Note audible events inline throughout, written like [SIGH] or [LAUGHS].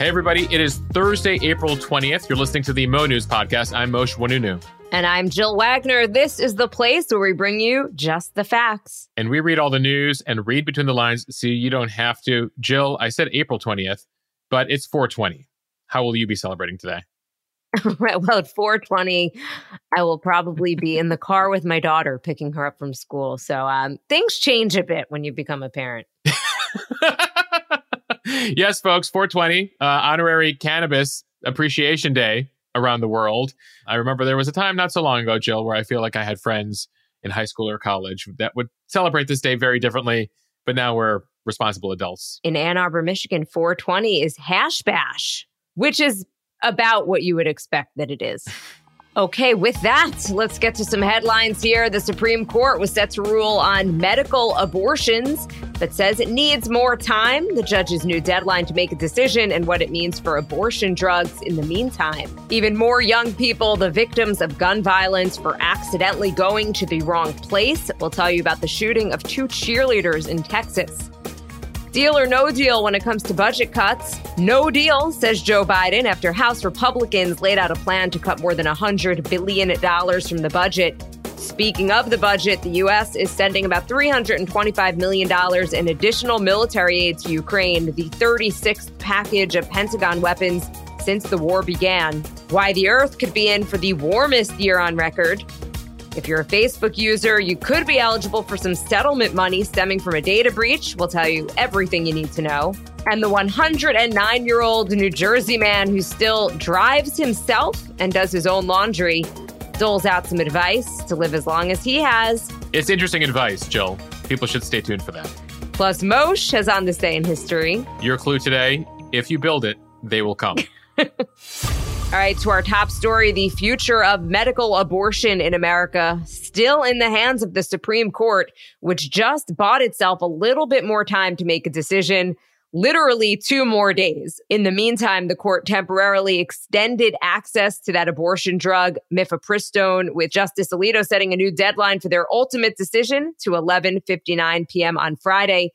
Hey, everybody. It is Thursday, April 20th. You're listening to the Mo News Podcast. I'm Mosheh Oinounou. And I'm Jill Wagner. This is the place where we bring you just the facts. And we read all the news and read between the lines so you don't have to. Jill, I said April 20th, but it's 420. How will you be celebrating today? [LAUGHS] well, at 420, I will probably be in the car with my daughter picking her up from school. So um, things change a bit when you become a parent. [LAUGHS] yes, folks, 420, uh, honorary cannabis appreciation day around the world. I remember there was a time not so long ago, Jill, where I feel like I had friends in high school or college that would celebrate this day very differently, but now we're responsible adults. In Ann Arbor, Michigan, 420 is hash bash, which is about what you would expect that it is. [LAUGHS] Okay, with that, let's get to some headlines here. The Supreme Court was set to rule on medical abortions, but says it needs more time. The judge's new deadline to make a decision and what it means for abortion drugs in the meantime. Even more young people, the victims of gun violence for accidentally going to the wrong place. We'll tell you about the shooting of two cheerleaders in Texas. Deal or no deal when it comes to budget cuts? No deal, says Joe Biden after House Republicans laid out a plan to cut more than $100 billion from the budget. Speaking of the budget, the U.S. is sending about $325 million in additional military aid to Ukraine, the 36th package of Pentagon weapons since the war began. Why the Earth could be in for the warmest year on record. If you're a Facebook user, you could be eligible for some settlement money stemming from a data breach. We'll tell you everything you need to know. And the 109 year old New Jersey man who still drives himself and does his own laundry doles out some advice to live as long as he has. It's interesting advice, Jill. People should stay tuned for that. Plus, Mosheh has on this day in history. Your clue today if you build it, they will come. [LAUGHS] All right, to our top story the future of medical abortion in America still in the hands of the Supreme Court, which just bought itself a little bit more time to make a decision. Literally two more days. In the meantime, the court temporarily extended access to that abortion drug, mifepristone, with Justice Alito setting a new deadline for their ultimate decision to 11:59 p.m. on Friday.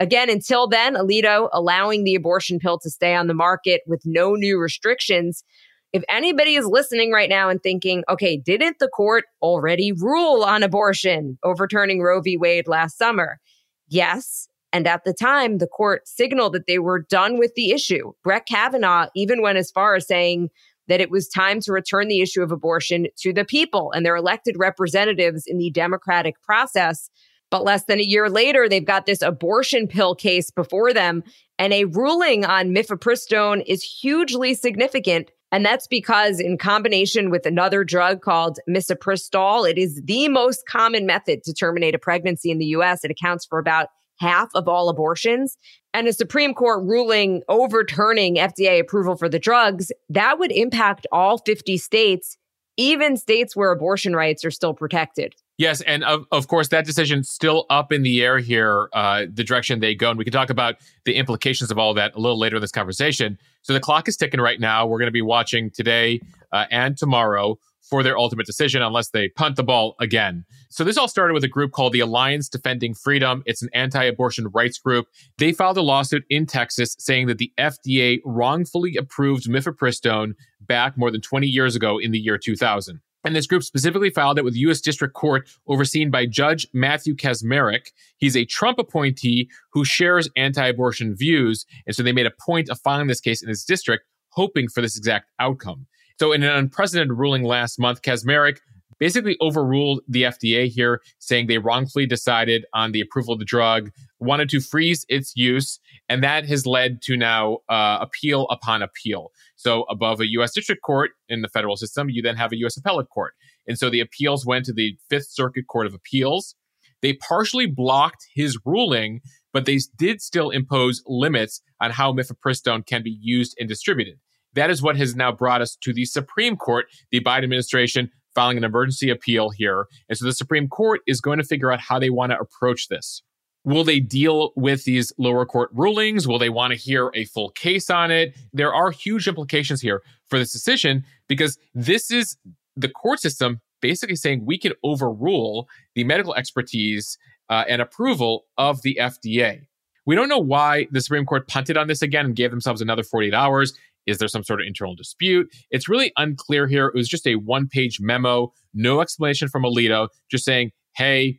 Again, until then, Alito allowing the abortion pill to stay on the market with no new restrictions. If anybody is listening right now and thinking, okay, didn't the court already rule on abortion, overturning Roe v. Wade last summer? Yes. And at the time, the court signaled that they were done with the issue. Brett Kavanaugh even went as far as saying that it was time to return the issue of abortion to the people and their elected representatives in the democratic process. But less than a year later, they've got this abortion pill case before them. And a ruling on mifepristone is hugely significant and that's because, in combination with another drug called misoprostol, it is the most common method to terminate a pregnancy in the US. It accounts for about half of all abortions. And a Supreme Court ruling overturning FDA approval for the drugs, that would impact all 50 states, even states where abortion rights are still protected. Yes, and of, of course, that decision's still up in the air here, uh, the direction they go. And we can talk about the implications of all that a little later in this conversation. So the clock is ticking right now. We're going to be watching today uh, and tomorrow for their ultimate decision unless they punt the ball again. So this all started with a group called the Alliance Defending Freedom. It's an anti-abortion rights group. They filed a lawsuit in Texas saying that the FDA wrongfully approved mifepristone back more than 20 years ago in the year 2000. And this group specifically filed it with U.S. District Court overseen by Judge Matthew Kacsmaryk. He's a Trump appointee who shares anti abortion views. And so they made a point of filing this case in his district, hoping for this exact outcome. So, in an unprecedented ruling last month, Kacsmaryk basically overruled the FDA here, saying they wrongfully decided on the approval of the drug, wanted to freeze its use, and that has led to now uh, appeal upon appeal. So, above a U.S. District Court in the federal system, you then have a U.S. Appellate Court. And so the appeals went to the Fifth Circuit Court of Appeals. They partially blocked his ruling, but they did still impose limits on how mifepristone can be used and distributed. That is what has now brought us to the Supreme Court, the Biden administration filing an emergency appeal here. And so the Supreme Court is going to figure out how they want to approach this. Will they deal with these lower court rulings? Will they want to hear a full case on it? There are huge implications here for this decision because this is the court system basically saying we can overrule the medical expertise uh, and approval of the FDA. We don't know why the Supreme Court punted on this again and gave themselves another 48 hours. Is there some sort of internal dispute? It's really unclear here. It was just a one page memo, no explanation from Alito, just saying, hey,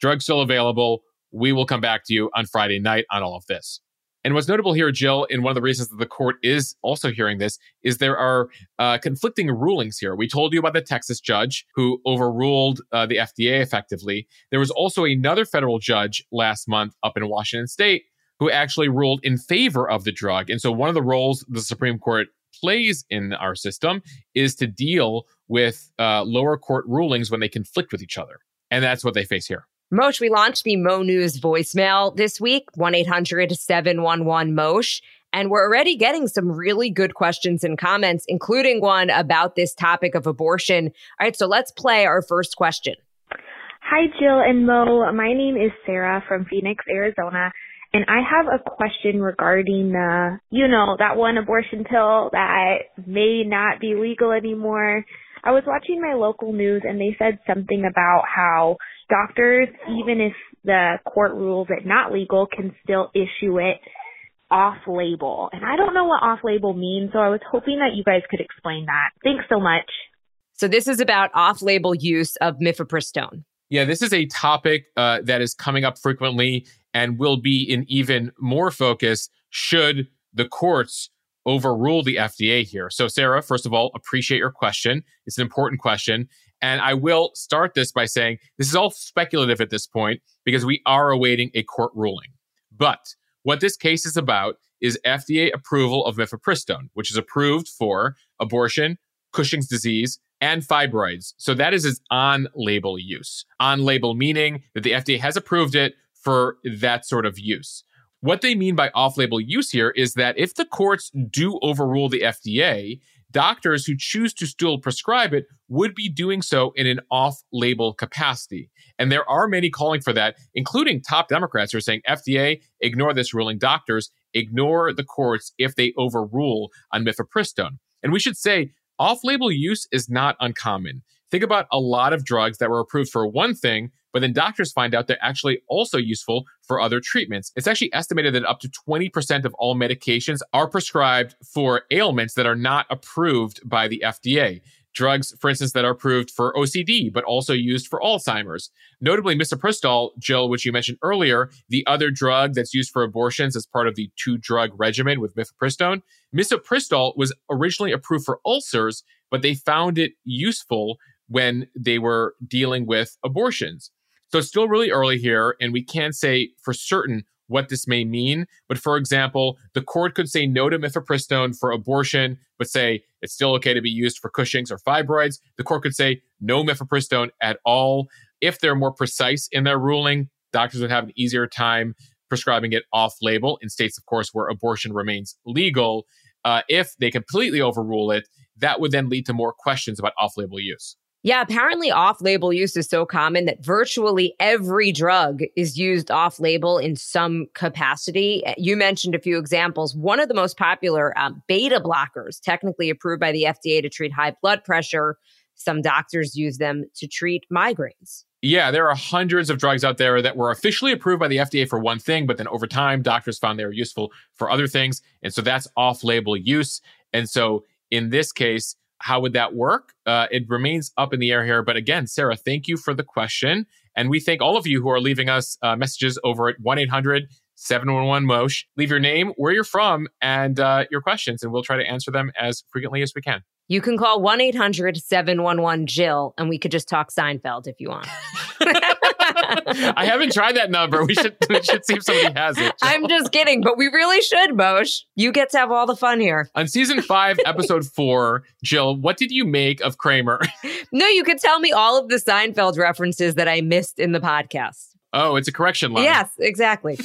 drug's still available. We will come back to you on Friday night on all of this. And what's notable here, Jill, and one of the reasons that the court is also hearing this, is there are uh, conflicting rulings here. We told you about the Texas judge who overruled uh, the FDA effectively. There was also another federal judge last month up in Washington state who actually ruled in favor of the drug. And so one of the roles the Supreme Court plays in our system is to deal with uh, lower court rulings when they conflict with each other. And that's what they face here. Mosh, we launched the Mo News voicemail this week, 1 800 711 Mosh. And we're already getting some really good questions and comments, including one about this topic of abortion. All right, so let's play our first question. Hi, Jill and Mo. My name is Sarah from Phoenix, Arizona. And I have a question regarding the, you know, that one abortion pill that may not be legal anymore. I was watching my local news and they said something about how doctors, even if the court rules it not legal, can still issue it off label. And I don't know what off label means, so I was hoping that you guys could explain that. Thanks so much. So, this is about off label use of mifepristone. Yeah, this is a topic uh, that is coming up frequently and will be in even more focus should the courts overrule the FDA here. So, Sarah, first of all, appreciate your question. It's an important question. And I will start this by saying this is all speculative at this point because we are awaiting a court ruling. But what this case is about is FDA approval of mifepristone, which is approved for abortion, Cushing's disease, and fibroids. So that is its on label use. On label meaning that the FDA has approved it for that sort of use. What they mean by off label use here is that if the courts do overrule the FDA, doctors who choose to still prescribe it would be doing so in an off label capacity. And there are many calling for that, including top Democrats who are saying FDA, ignore this ruling. Doctors, ignore the courts if they overrule on mifepristone. And we should say off label use is not uncommon. Think about a lot of drugs that were approved for one thing, but then doctors find out they're actually also useful for other treatments. It's actually estimated that up to 20% of all medications are prescribed for ailments that are not approved by the FDA. Drugs, for instance, that are approved for OCD, but also used for Alzheimer's. Notably, misoprostol, Jill, which you mentioned earlier, the other drug that's used for abortions as part of the two drug regimen with mifepristone. Misoprostol was originally approved for ulcers, but they found it useful when they were dealing with abortions. So it's still really early here, and we can't say for certain what this may mean. But for example, the court could say no to mifepristone for abortion, but say it's still okay to be used for Cushing's or fibroids. The court could say no mifepristone at all. If they're more precise in their ruling, doctors would have an easier time prescribing it off label in states, of course, where abortion remains legal. Uh, if they completely overrule it, that would then lead to more questions about off label use. Yeah, apparently off label use is so common that virtually every drug is used off label in some capacity. You mentioned a few examples. One of the most popular um, beta blockers, technically approved by the FDA to treat high blood pressure. Some doctors use them to treat migraines. Yeah, there are hundreds of drugs out there that were officially approved by the FDA for one thing, but then over time, doctors found they were useful for other things. And so that's off label use. And so in this case, how would that work? Uh, it remains up in the air here. But again, Sarah, thank you for the question. And we thank all of you who are leaving us uh, messages over at 1 800 711 Mosh. Leave your name, where you're from, and uh, your questions, and we'll try to answer them as frequently as we can. You can call 1 800 711 Jill, and we could just talk Seinfeld if you want. [LAUGHS] I haven't tried that number. We should we should see if somebody has it. I'm just kidding, but we really should, Mosh. You get to have all the fun here. On season five, episode four, Jill, what did you make of Kramer? no, you could tell me all of the Seinfeld references that I missed in the podcast. Oh, it's a correction line. Yes, exactly.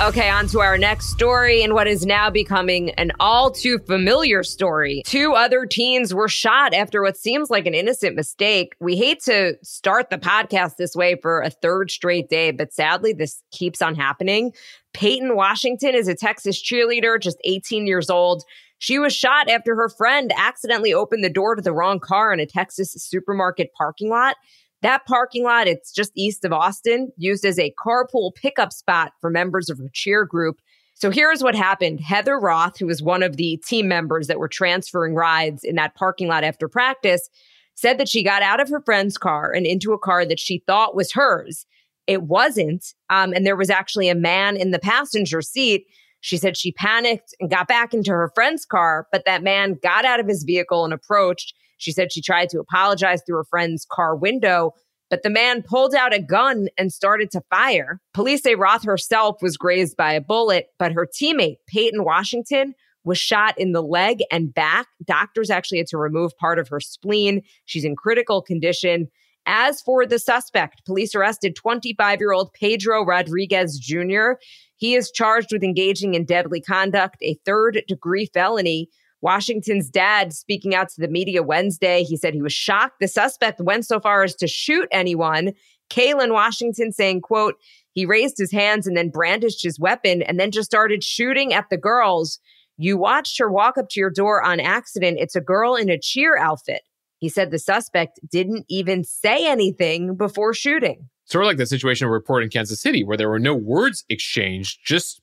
Okay, on to our next story and what is now becoming an all too familiar story. Two other teens were shot after what seems like an innocent mistake. We hate to start the podcast this way for a third straight day, but sadly, this keeps on happening. Peyton Washington is a Texas cheerleader, just 18 years old. She was shot after her friend accidentally opened the door to the wrong car in a Texas supermarket parking lot. That parking lot, it's just east of Austin, used as a carpool pickup spot for members of her cheer group. So here's what happened. Heather Roth, who was one of the team members that were transferring rides in that parking lot after practice, said that she got out of her friend's car and into a car that she thought was hers. It wasn't. Um, and there was actually a man in the passenger seat. She said she panicked and got back into her friend's car, but that man got out of his vehicle and approached. She said she tried to apologize through her friend's car window, but the man pulled out a gun and started to fire. Police say Roth herself was grazed by a bullet, but her teammate, Peyton Washington, was shot in the leg and back. Doctors actually had to remove part of her spleen. She's in critical condition. As for the suspect, police arrested 25 year old Pedro Rodriguez Jr. He is charged with engaging in deadly conduct, a third degree felony. Washington's dad speaking out to the media Wednesday, he said he was shocked the suspect went so far as to shoot anyone. Kaylin Washington saying, quote, he raised his hands and then brandished his weapon and then just started shooting at the girls. You watched her walk up to your door on accident. It's a girl in a cheer outfit. He said the suspect didn't even say anything before shooting. Sort of like the situation reported in Kansas City, where there were no words exchanged, just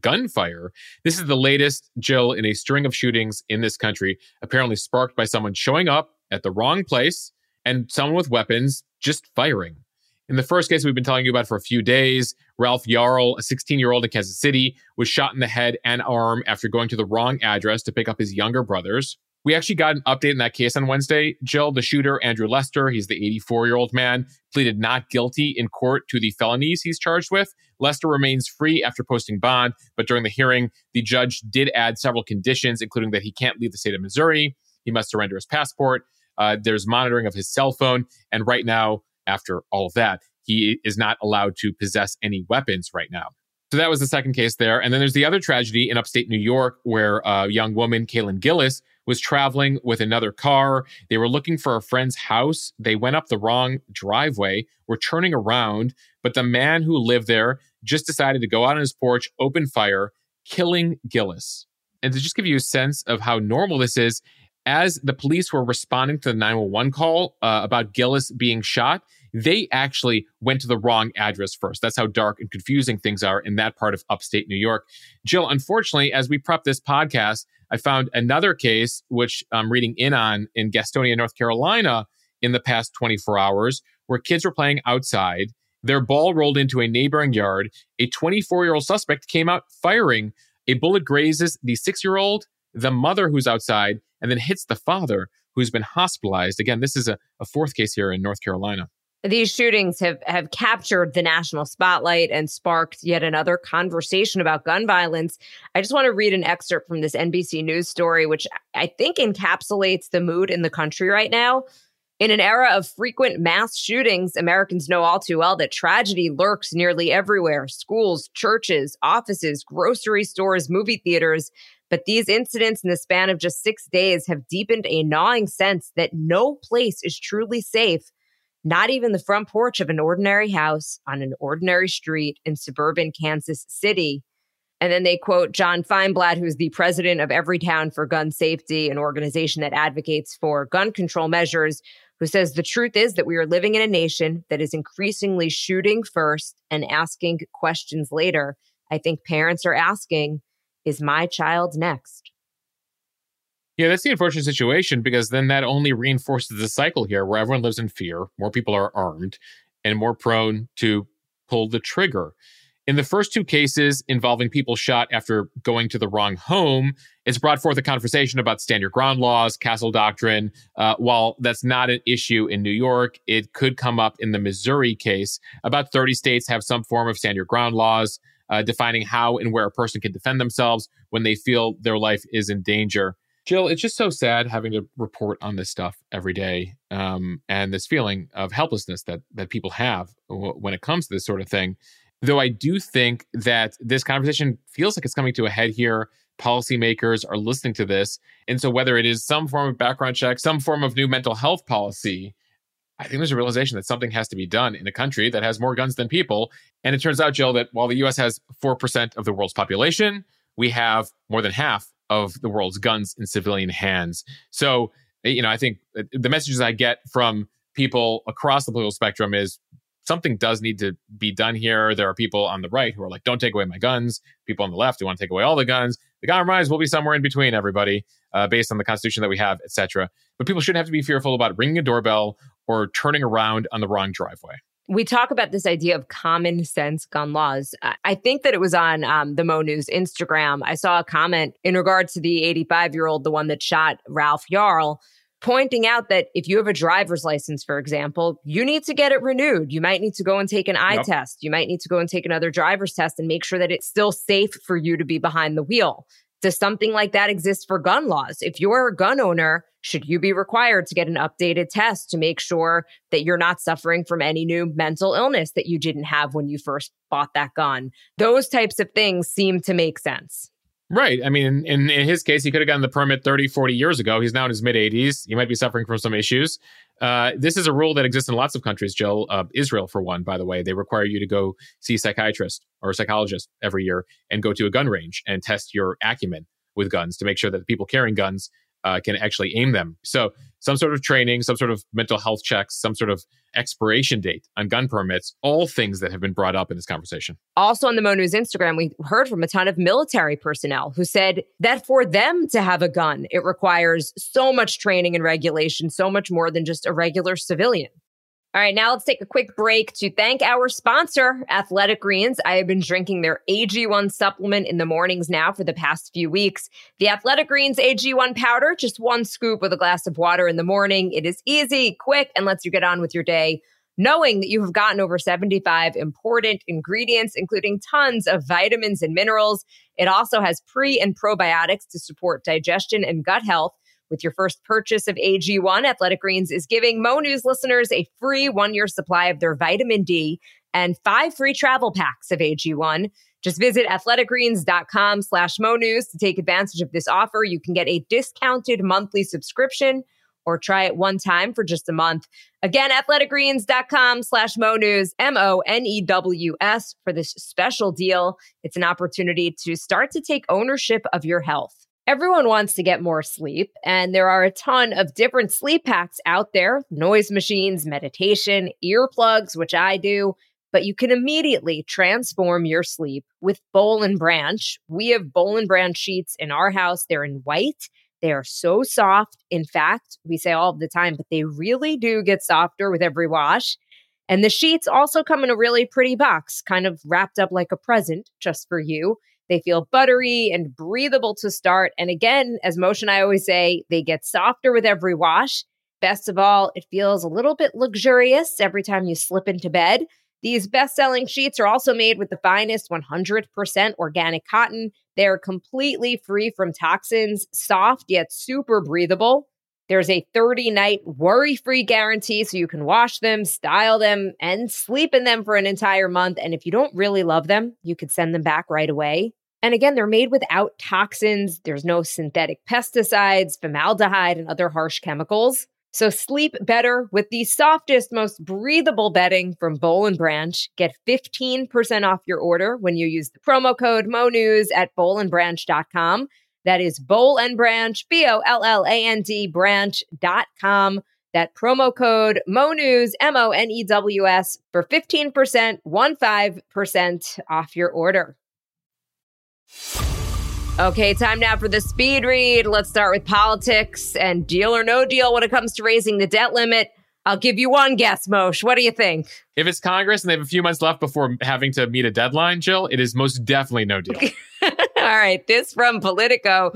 gunfire. This is the latest, Jill, in a string of shootings in this country, apparently sparked by someone showing up at the wrong place and someone with weapons just firing. In the first case we've been telling you about for a few days, Ralph Yarl, a 16 year old in Kansas City, was shot in the head and arm after going to the wrong address to pick up his younger brothers. We actually got an update in that case on Wednesday. Jill, the shooter, Andrew Lester, he's the 84 year old man, pleaded not guilty in court to the felonies he's charged with. Lester remains free after posting bond, but during the hearing, the judge did add several conditions, including that he can't leave the state of Missouri, he must surrender his passport, uh, there's monitoring of his cell phone, and right now, after all of that, he is not allowed to possess any weapons right now. So that was the second case there. And then there's the other tragedy in upstate New York where a young woman, Kaylin Gillis, was traveling with another car. They were looking for a friend's house. They went up the wrong driveway, were turning around, but the man who lived there just decided to go out on his porch, open fire, killing Gillis. And to just give you a sense of how normal this is, as the police were responding to the 911 call uh, about Gillis being shot, they actually went to the wrong address first. That's how dark and confusing things are in that part of upstate New York. Jill, unfortunately, as we prep this podcast, I found another case, which I'm reading in on in Gastonia, North Carolina, in the past 24 hours, where kids were playing outside. Their ball rolled into a neighboring yard. A 24 year old suspect came out firing. A bullet grazes the six year old, the mother who's outside, and then hits the father who's been hospitalized. Again, this is a, a fourth case here in North Carolina. These shootings have, have captured the national spotlight and sparked yet another conversation about gun violence. I just want to read an excerpt from this NBC News story, which I think encapsulates the mood in the country right now. In an era of frequent mass shootings, Americans know all too well that tragedy lurks nearly everywhere schools, churches, offices, grocery stores, movie theaters. But these incidents in the span of just six days have deepened a gnawing sense that no place is truly safe not even the front porch of an ordinary house on an ordinary street in suburban Kansas City. And then they quote John Feinblatt, who's the president of Everytown for Gun Safety, an organization that advocates for gun control measures, who says the truth is that we are living in a nation that is increasingly shooting first and asking questions later. I think parents are asking, is my child next? Yeah, that's the unfortunate situation because then that only reinforces the cycle here where everyone lives in fear, more people are armed, and more prone to pull the trigger. In the first two cases involving people shot after going to the wrong home, it's brought forth a conversation about stand your ground laws, castle doctrine. Uh, while that's not an issue in New York, it could come up in the Missouri case. About 30 states have some form of stand your ground laws uh, defining how and where a person can defend themselves when they feel their life is in danger. Jill, it's just so sad having to report on this stuff every day, um, and this feeling of helplessness that that people have when it comes to this sort of thing. Though I do think that this conversation feels like it's coming to a head here. Policymakers are listening to this, and so whether it is some form of background check, some form of new mental health policy, I think there's a realization that something has to be done in a country that has more guns than people. And it turns out, Jill, that while the U.S. has four percent of the world's population, we have more than half of the world's guns in civilian hands. So, you know, I think the messages I get from people across the political spectrum is something does need to be done here. There are people on the right who are like, don't take away my guns. People on the left who want to take away all the guns. The compromise will be somewhere in between, everybody, uh, based on the constitution that we have, etc. But people shouldn't have to be fearful about ringing a doorbell or turning around on the wrong driveway. We talk about this idea of common sense gun laws. I think that it was on um, the Mo News Instagram. I saw a comment in regards to the 85 year old, the one that shot Ralph Yarl pointing out that if you have a driver's license, for example, you need to get it renewed. You might need to go and take an eye yep. test. You might need to go and take another driver's test and make sure that it's still safe for you to be behind the wheel. Does something like that exist for gun laws? If you're a gun owner, should you be required to get an updated test to make sure that you're not suffering from any new mental illness that you didn't have when you first bought that gun? Those types of things seem to make sense. Right. I mean, in, in his case, he could have gotten the permit 30, 40 years ago. He's now in his mid 80s. He might be suffering from some issues. Uh, this is a rule that exists in lots of countries, Jill. Uh, Israel, for one, by the way, they require you to go see a psychiatrist or a psychologist every year and go to a gun range and test your acumen with guns to make sure that the people carrying guns uh, can actually aim them. So, some sort of training, some sort of mental health checks, some sort of expiration date on gun permits, all things that have been brought up in this conversation. Also on the Mo News Instagram, we heard from a ton of military personnel who said that for them to have a gun, it requires so much training and regulation, so much more than just a regular civilian. All right, now let's take a quick break to thank our sponsor, Athletic Greens. I have been drinking their AG1 supplement in the mornings now for the past few weeks. The Athletic Greens AG1 powder, just one scoop with a glass of water in the morning. It is easy, quick, and lets you get on with your day knowing that you have gotten over 75 important ingredients, including tons of vitamins and minerals. It also has pre and probiotics to support digestion and gut health. With your first purchase of AG1, Athletic Greens is giving Mo News listeners a free one year supply of their vitamin D and five free travel packs of AG1. Just visit athleticgreens.com slash Mo News to take advantage of this offer. You can get a discounted monthly subscription or try it one time for just a month. Again, athleticgreens.com slash Mo News, M O N E W S for this special deal. It's an opportunity to start to take ownership of your health. Everyone wants to get more sleep, and there are a ton of different sleep hacks out there noise machines, meditation, earplugs, which I do. But you can immediately transform your sleep with Boll and Branch. We have Boll and Branch sheets in our house. They're in white. They are so soft. In fact, we say all the time, but they really do get softer with every wash. And the sheets also come in a really pretty box, kind of wrapped up like a present just for you. They feel buttery and breathable to start. And again, as Motion I always say, they get softer with every wash. Best of all, it feels a little bit luxurious every time you slip into bed. These best selling sheets are also made with the finest 100% organic cotton. They're completely free from toxins, soft yet super breathable. There's a 30 night worry free guarantee so you can wash them, style them, and sleep in them for an entire month. And if you don't really love them, you could send them back right away. And again, they're made without toxins. There's no synthetic pesticides, formaldehyde, and other harsh chemicals. So sleep better with the softest, most breathable bedding from Boll and Branch. Get 15% off your order when you use the promo code MONews at bollandbranch.com. That is Boll and Branch, B O L L A N D branch.com. That promo code MONews, M O N E W S, for 15%, 15% off your order. Okay, time now for the speed read. Let's start with politics and deal or no deal when it comes to raising the debt limit. I'll give you one guess, Mosheh. What do you think? If it's Congress and they have a few months left before having to meet a deadline, Jill, it is most definitely no deal. [LAUGHS] All right, this from Politico.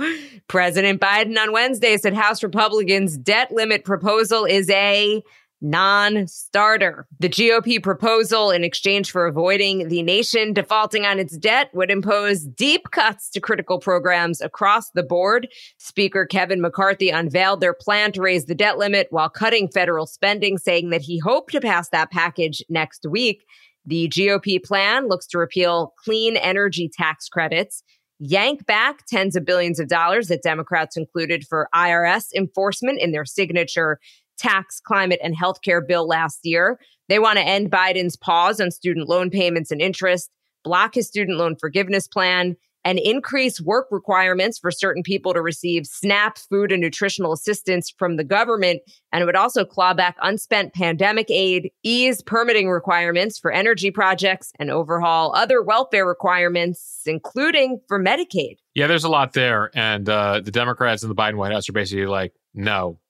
President Biden on Wednesday said House Republicans' debt limit proposal is a non starter. The GOP proposal, in exchange for avoiding the nation defaulting on its debt, would impose deep cuts to critical programs across the board. Speaker Kevin McCarthy unveiled their plan to raise the debt limit while cutting federal spending, saying that he hoped to pass that package next week. The GOP plan looks to repeal clean energy tax credits. Yank back tens of billions of dollars that Democrats included for IRS enforcement in their signature tax, climate, and healthcare bill last year. They want to end Biden's pause on student loan payments and interest, block his student loan forgiveness plan, and increase work requirements for certain people to receive SNAP food and nutritional assistance from the government. And it would also claw back unspent pandemic aid, ease permitting requirements for energy projects, and overhaul other welfare requirements, including for Medicaid. Yeah, there's a lot there. And uh, the Democrats in the Biden White House are basically like, no,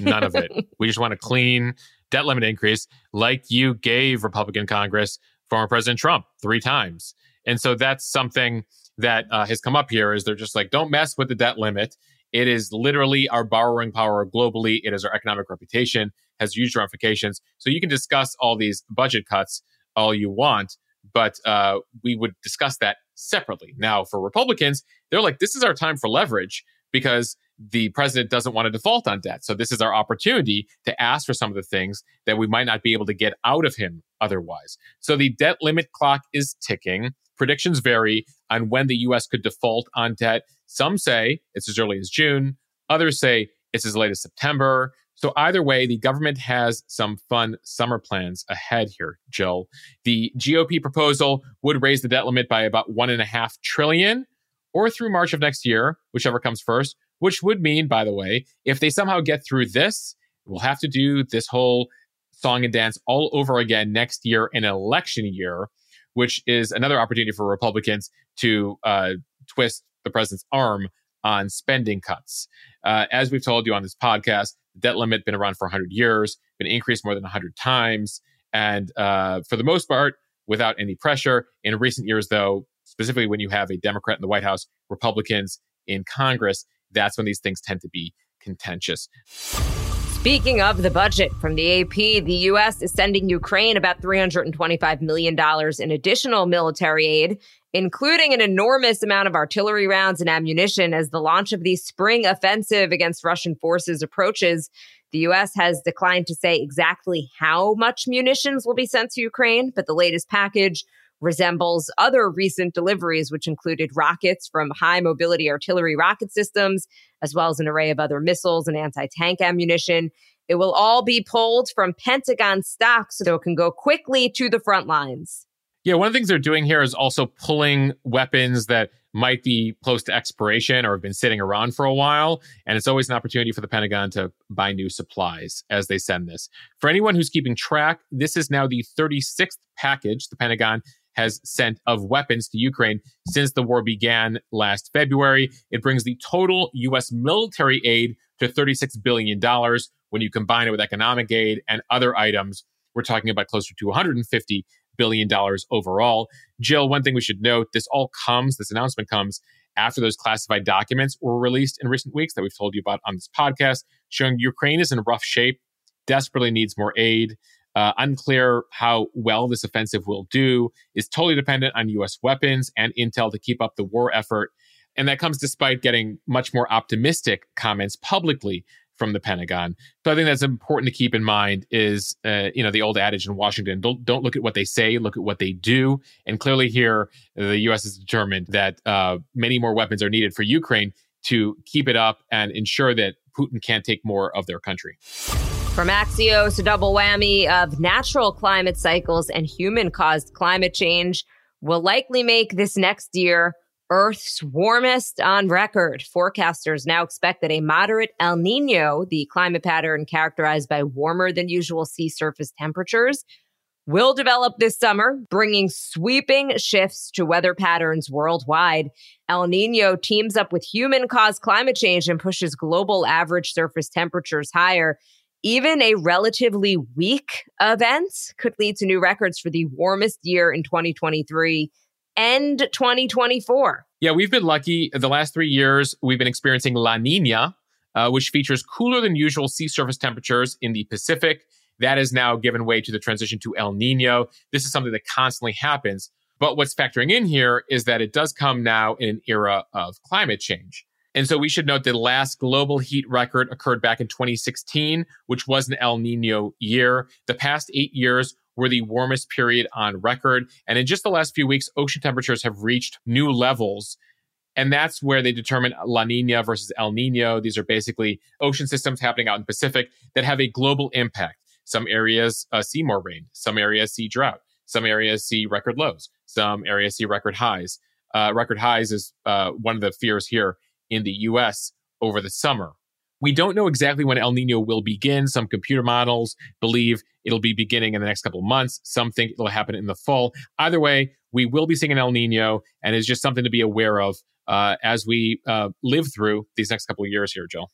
none of it. [LAUGHS] we just want a clean debt limit increase like you gave Republican Congress former President Trump three times. And so that's something that uh, has come up here is they're just like, don't mess with the debt limit. It is literally our borrowing power globally. It is our economic reputation, has huge ramifications. So you can discuss all these budget cuts all you want, but uh, we would discuss that separately. Now, for Republicans, they're like, this is our time for leverage because the president doesn't want to default on debt. So this is our opportunity to ask for some of the things that we might not be able to get out of him otherwise. So the debt limit clock is ticking. Predictions vary on when the US could default on debt. Some say it's as early as June, others say it's as late as September. So either way, the government has some fun summer plans ahead here, Jill. The GOP proposal would raise the debt limit by about one and a half trillion or through March of next year, whichever comes first, which would mean, by the way, if they somehow get through this, we'll have to do this whole song and dance all over again next year in election year, which is another opportunity for Republicans to uh, twist the president's arm on spending cuts. Uh, as we've told you on this podcast, the debt limit been around for 100 years, been increased more than 100 times, and uh, for the most part, without any pressure. In recent years, though, specifically when you have a Democrat in the White House, Republicans in Congress, that's when these things tend to be contentious. Speaking of the budget from the AP, the U.S. is sending Ukraine about $325 million in additional military aid, including an enormous amount of artillery rounds and ammunition as the launch of the spring offensive against Russian forces approaches. The U.S. has declined to say exactly how much munitions will be sent to Ukraine, but the latest package resembles other recent deliveries, which included rockets from high mobility artillery rocket systems, as well as an array of other missiles and anti tank ammunition. It will all be pulled from Pentagon stock so it can go quickly to the front lines. Yeah, one of the things they're doing here is also pulling weapons that might be close to expiration or have been sitting around for a while. And it's always an opportunity for the Pentagon to buy new supplies as they send this. For anyone who's keeping track, this is now the 36th package the Pentagon has sent of weapons to Ukraine since the war began last February. It brings the total U.S. military aid to $36 billion. When you combine it with economic aid and other items, we're talking about closer to $150 billion overall. Jill, one thing we should note this all comes, this announcement comes after those classified documents were released in recent weeks that we've told you about on this podcast, showing Ukraine is in rough shape, desperately needs more aid. Uh, unclear how well this offensive will do, is totally dependent on US weapons and intel to keep up the war effort. And that comes despite getting much more optimistic comments publicly from the Pentagon. So I think that's important to keep in mind is, uh, you know, the old adage in Washington, don't, don't look at what they say, look at what they do. And clearly here, the U.S. is determined that uh, many more weapons are needed for Ukraine to keep it up and ensure that Putin can't take more of their country. From Axios, a double whammy of natural climate cycles and human caused climate change will likely make this next year Earth's warmest on record. Forecasters now expect that a moderate El Nino, the climate pattern characterized by warmer than usual sea surface temperatures, will develop this summer, bringing sweeping shifts to weather patterns worldwide. El Nino teams up with human caused climate change and pushes global average surface temperatures higher. Even a relatively weak event could lead to new records for the warmest year in 2023 and 2024. Yeah, we've been lucky. The last three years, we've been experiencing La Nina, uh, which features cooler than usual sea surface temperatures in the Pacific. That has now given way to the transition to El Nino. This is something that constantly happens. But what's factoring in here is that it does come now in an era of climate change. And so we should note the last global heat record occurred back in 2016, which was an El Nino year. The past eight years were the warmest period on record. And in just the last few weeks, ocean temperatures have reached new levels. And that's where they determine La Nina versus El Nino. These are basically ocean systems happening out in the Pacific that have a global impact. Some areas uh, see more rain, some areas see drought, some areas see record lows, some areas see record highs. uh, record highs is uh, one of the fears here in the US over the summer. We don't know exactly when El Nino will begin. Some computer models believe it'll be beginning in the next couple of months. Some think it'll happen in the fall. Either way, we will be seeing an El Nino, and it's just something to be aware of uh, as we uh, live through these next couple of years here, Jill.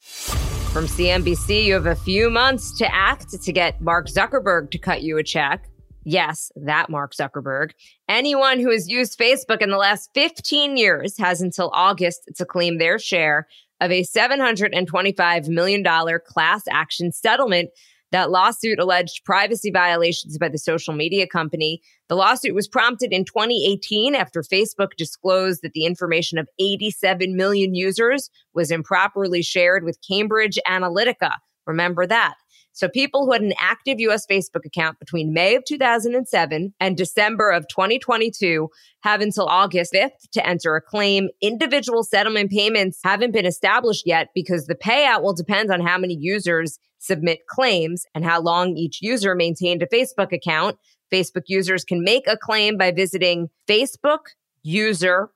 From CNBC, you have a few months to act to get Mark Zuckerberg to cut you a check. Yes, that Mark Zuckerberg. Anyone who has used Facebook in the last 15 years has until August to claim their share of a $725 million class action settlement. That lawsuit alleged privacy violations by the social media company. The lawsuit was prompted in 2018 after Facebook disclosed that the information of 87 million users was improperly shared with Cambridge Analytica. Remember that. So people who had an active US Facebook account between May of 2007 and December of 2022 have until August 5th to enter a claim. Individual settlement payments haven't been established yet because the payout will depend on how many users submit claims and how long each user maintained a Facebook account. Facebook users can make a claim by visiting Facebook user.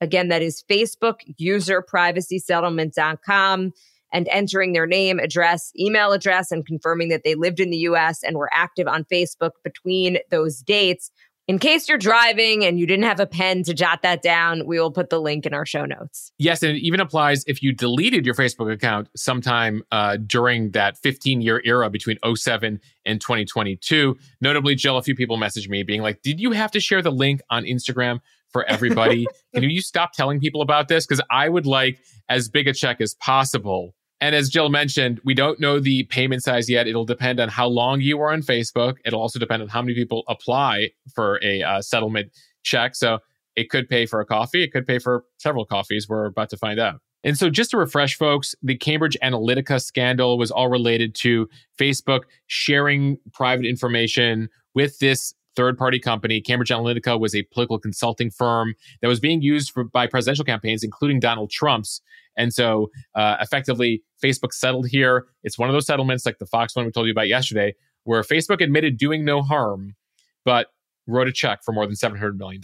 Again, that is Facebook user and entering their name, address, email address, and confirming that they lived in the US and were active on Facebook between those dates. In case you're driving and you didn't have a pen to jot that down, we will put the link in our show notes. Yes, and it even applies if you deleted your Facebook account sometime uh, during that 15 year era between 07 and 2022. Notably, Jill, a few people messaged me being like, Did you have to share the link on Instagram for everybody? [LAUGHS] Can you stop telling people about this? Because I would like as big a check as possible and as Jill mentioned, we don't know the payment size yet. It'll depend on how long you are on Facebook. It'll also depend on how many people apply for a uh, settlement check. So it could pay for a coffee. It could pay for several coffees. We're about to find out. And so, just to refresh folks, the Cambridge Analytica scandal was all related to Facebook sharing private information with this third party company. Cambridge Analytica was a political consulting firm that was being used for, by presidential campaigns, including Donald Trump's. And so, uh, effectively, Facebook settled here. It's one of those settlements like the Fox one we told you about yesterday, where Facebook admitted doing no harm, but wrote a check for more than $700 million.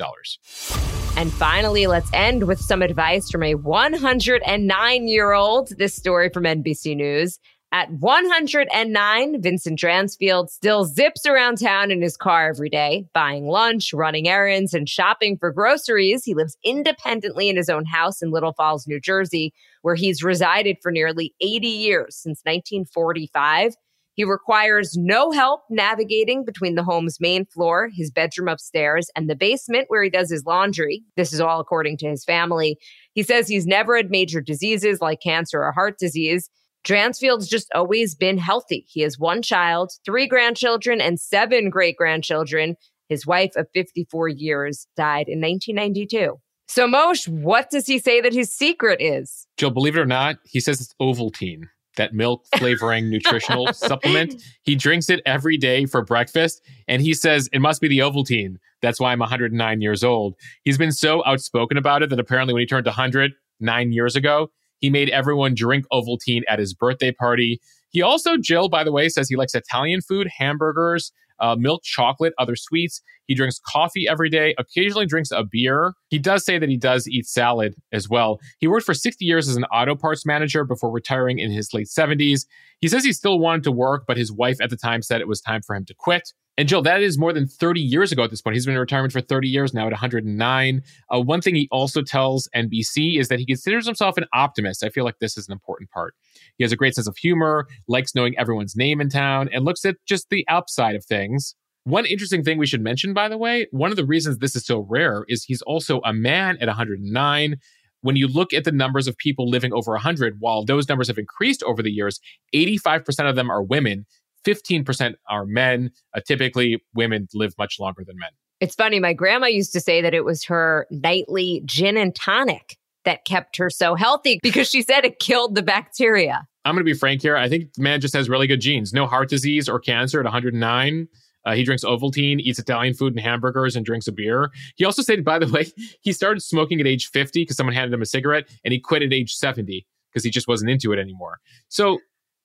And finally, let's end with some advice from a 109 year old. This story from NBC News. At 109, Vincent Dransfield still zips around town in his car every day, buying lunch, running errands, and shopping for groceries. He lives independently in his own house in Little Falls, New Jersey, where he's resided for nearly 80 years since 1945. He requires no help navigating between the home's main floor, his bedroom upstairs, and the basement where he does his laundry. This is all according to his family. He says he's never had major diseases like cancer or heart disease. Dransfield's just always been healthy. He has one child, three grandchildren, and seven great grandchildren. His wife of 54 years died in 1992. So, Mosheh, what does he say that his secret is? Joe, believe it or not, he says it's Ovaltine, that milk flavoring [LAUGHS] nutritional supplement. He drinks it every day for breakfast, and he says it must be the Ovaltine. That's why I'm 109 years old. He's been so outspoken about it that apparently when he turned 100 nine years ago, he made everyone drink Ovaltine at his birthday party. He also, Jill, by the way, says he likes Italian food, hamburgers, uh, milk chocolate, other sweets. He drinks coffee every day, occasionally drinks a beer. He does say that he does eat salad as well. He worked for 60 years as an auto parts manager before retiring in his late 70s. He says he still wanted to work, but his wife at the time said it was time for him to quit. And Jill, that is more than 30 years ago at this point. He's been in retirement for 30 years now at 109. Uh, one thing he also tells NBC is that he considers himself an optimist. I feel like this is an important part. He has a great sense of humor, likes knowing everyone's name in town, and looks at just the upside of things. One interesting thing we should mention, by the way, one of the reasons this is so rare is he's also a man at 109 when you look at the numbers of people living over 100, while those numbers have increased over the years, 85% of them are women. 15% are men. Uh, typically, women live much longer than men. It's funny. My grandma used to say that it was her nightly gin and tonic that kept her so healthy [LAUGHS] because she said it killed the bacteria. I'm going to be frank here. I think the man just has really good genes. No heart disease or cancer at 109. Uh, he drinks Ovaltine, eats Italian food and hamburgers, and drinks a beer. He also said, by the way, [LAUGHS] he started smoking at age 50 because someone handed him a cigarette, and he quit at age 70 because he just wasn't into it anymore. So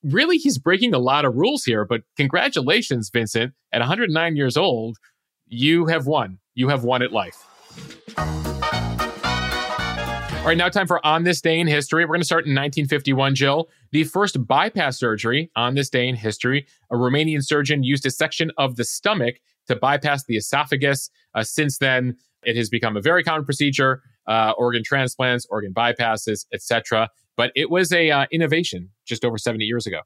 really he's breaking a lot of rules here. But congratulations, Vincent. At 109 years old, you have won. You have won at life. All right, now time for On This Day in History. We're going to start in 1951, Jill. The first bypass surgery on this day in history, a Romanian surgeon used a section of the stomach to bypass the esophagus. Uh, since then, it has become a very common procedure, uh, organ transplants, organ bypasses, etc. But it was a uh, innovation just over 70 years ago.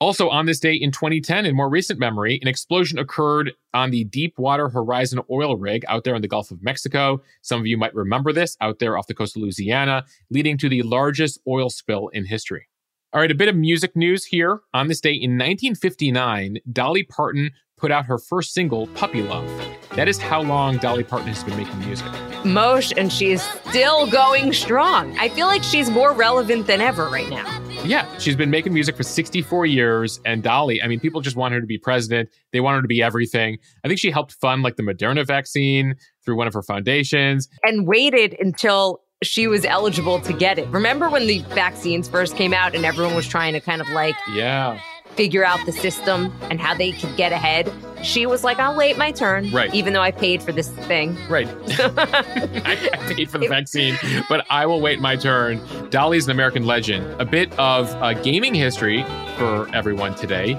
Also, on this day in 2010, in more recent memory, an explosion occurred on the Deepwater Horizon oil rig out there in the Gulf of Mexico. Some of you might remember this out there off the coast of Louisiana, leading to the largest oil spill in history. All right, a bit of music news here. On this day in 1959, Dolly Parton put out her first single, Puppy Love. That is how long Dolly Parton has been making music. Mosh, and she is still going strong. I feel like she's more relevant than ever right now. Yeah, she's been making music for 64 years. And Dolly, I mean, people just want her to be president. They want her to be everything. I think she helped fund like the Moderna vaccine through one of her foundations. And waited until she was eligible to get it. Remember when the vaccines first came out and everyone was trying to kind of like Yeah. Figure out the system and how they could get ahead? She was like, I'll wait my turn. Right. Even though I paid for this thing. Right. [LAUGHS] [LAUGHS] I, I paid for the vaccine, but I will wait my turn. Dolly's an American legend. A bit of uh, gaming history for everyone today.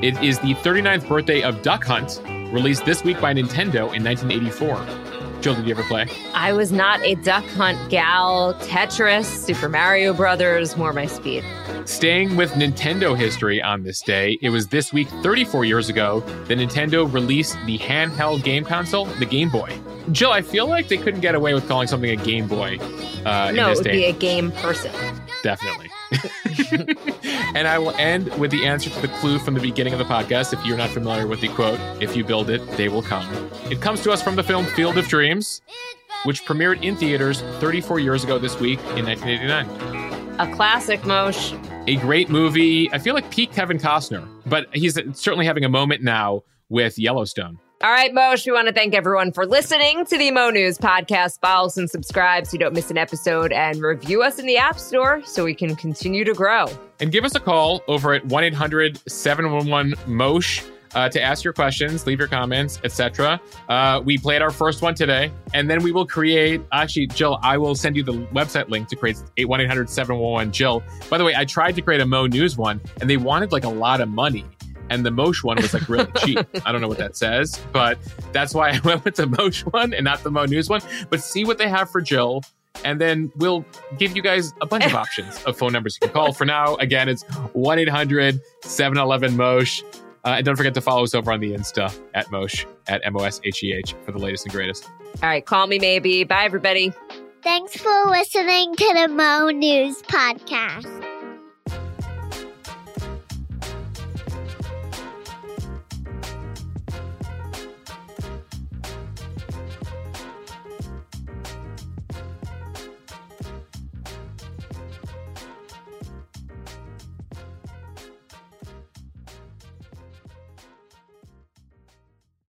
It is the 39th birthday of Duck Hunt, released this week by Nintendo in 1984. Jill, did you ever play? I was not a duck hunt gal. Tetris, Super Mario Brothers, more my speed. Staying with Nintendo history on this day, it was this week, 34 years ago, that Nintendo released the handheld game console, the Game Boy. Jill, I feel like they couldn't get away with calling something a Game Boy. Uh, in no, it would day. be a game person. Definitely. [LAUGHS] and I will end with the answer to the clue from the beginning of the podcast. If you're not familiar with the quote, if you build it, they will come. It comes to us from the film Field of Dreams, which premiered in theaters 34 years ago this week in 1989. A classic, Mosh. A great movie. I feel like peak Kevin Costner, but he's certainly having a moment now with Yellowstone. All right, Mosh, we want to thank everyone for listening to the Mo News podcast. Follow us and subscribe so you don't miss an episode and review us in the App Store so we can continue to grow. And give us a call over at 1 800 711 MOSH. Uh, to ask your questions, leave your comments, etc. Uh, we played our first one today, and then we will create. Actually, Jill, I will send you the website link to create 1 800 711 Jill. By the way, I tried to create a Mo News one, and they wanted like a lot of money. And the Mosh one was like really cheap. [LAUGHS] I don't know what that says, but that's why I [LAUGHS] went with the Mosh one and not the Mo News one. But see what they have for Jill, and then we'll give you guys a bunch of [LAUGHS] options of phone numbers you can call. For now, again, it's 1 800 711 Mosh. Uh, and don't forget to follow us over on the Insta at Mosheh, at M O S H E H, for the latest and greatest. All right, call me maybe. Bye, everybody. Thanks for listening to the Mo News Podcast.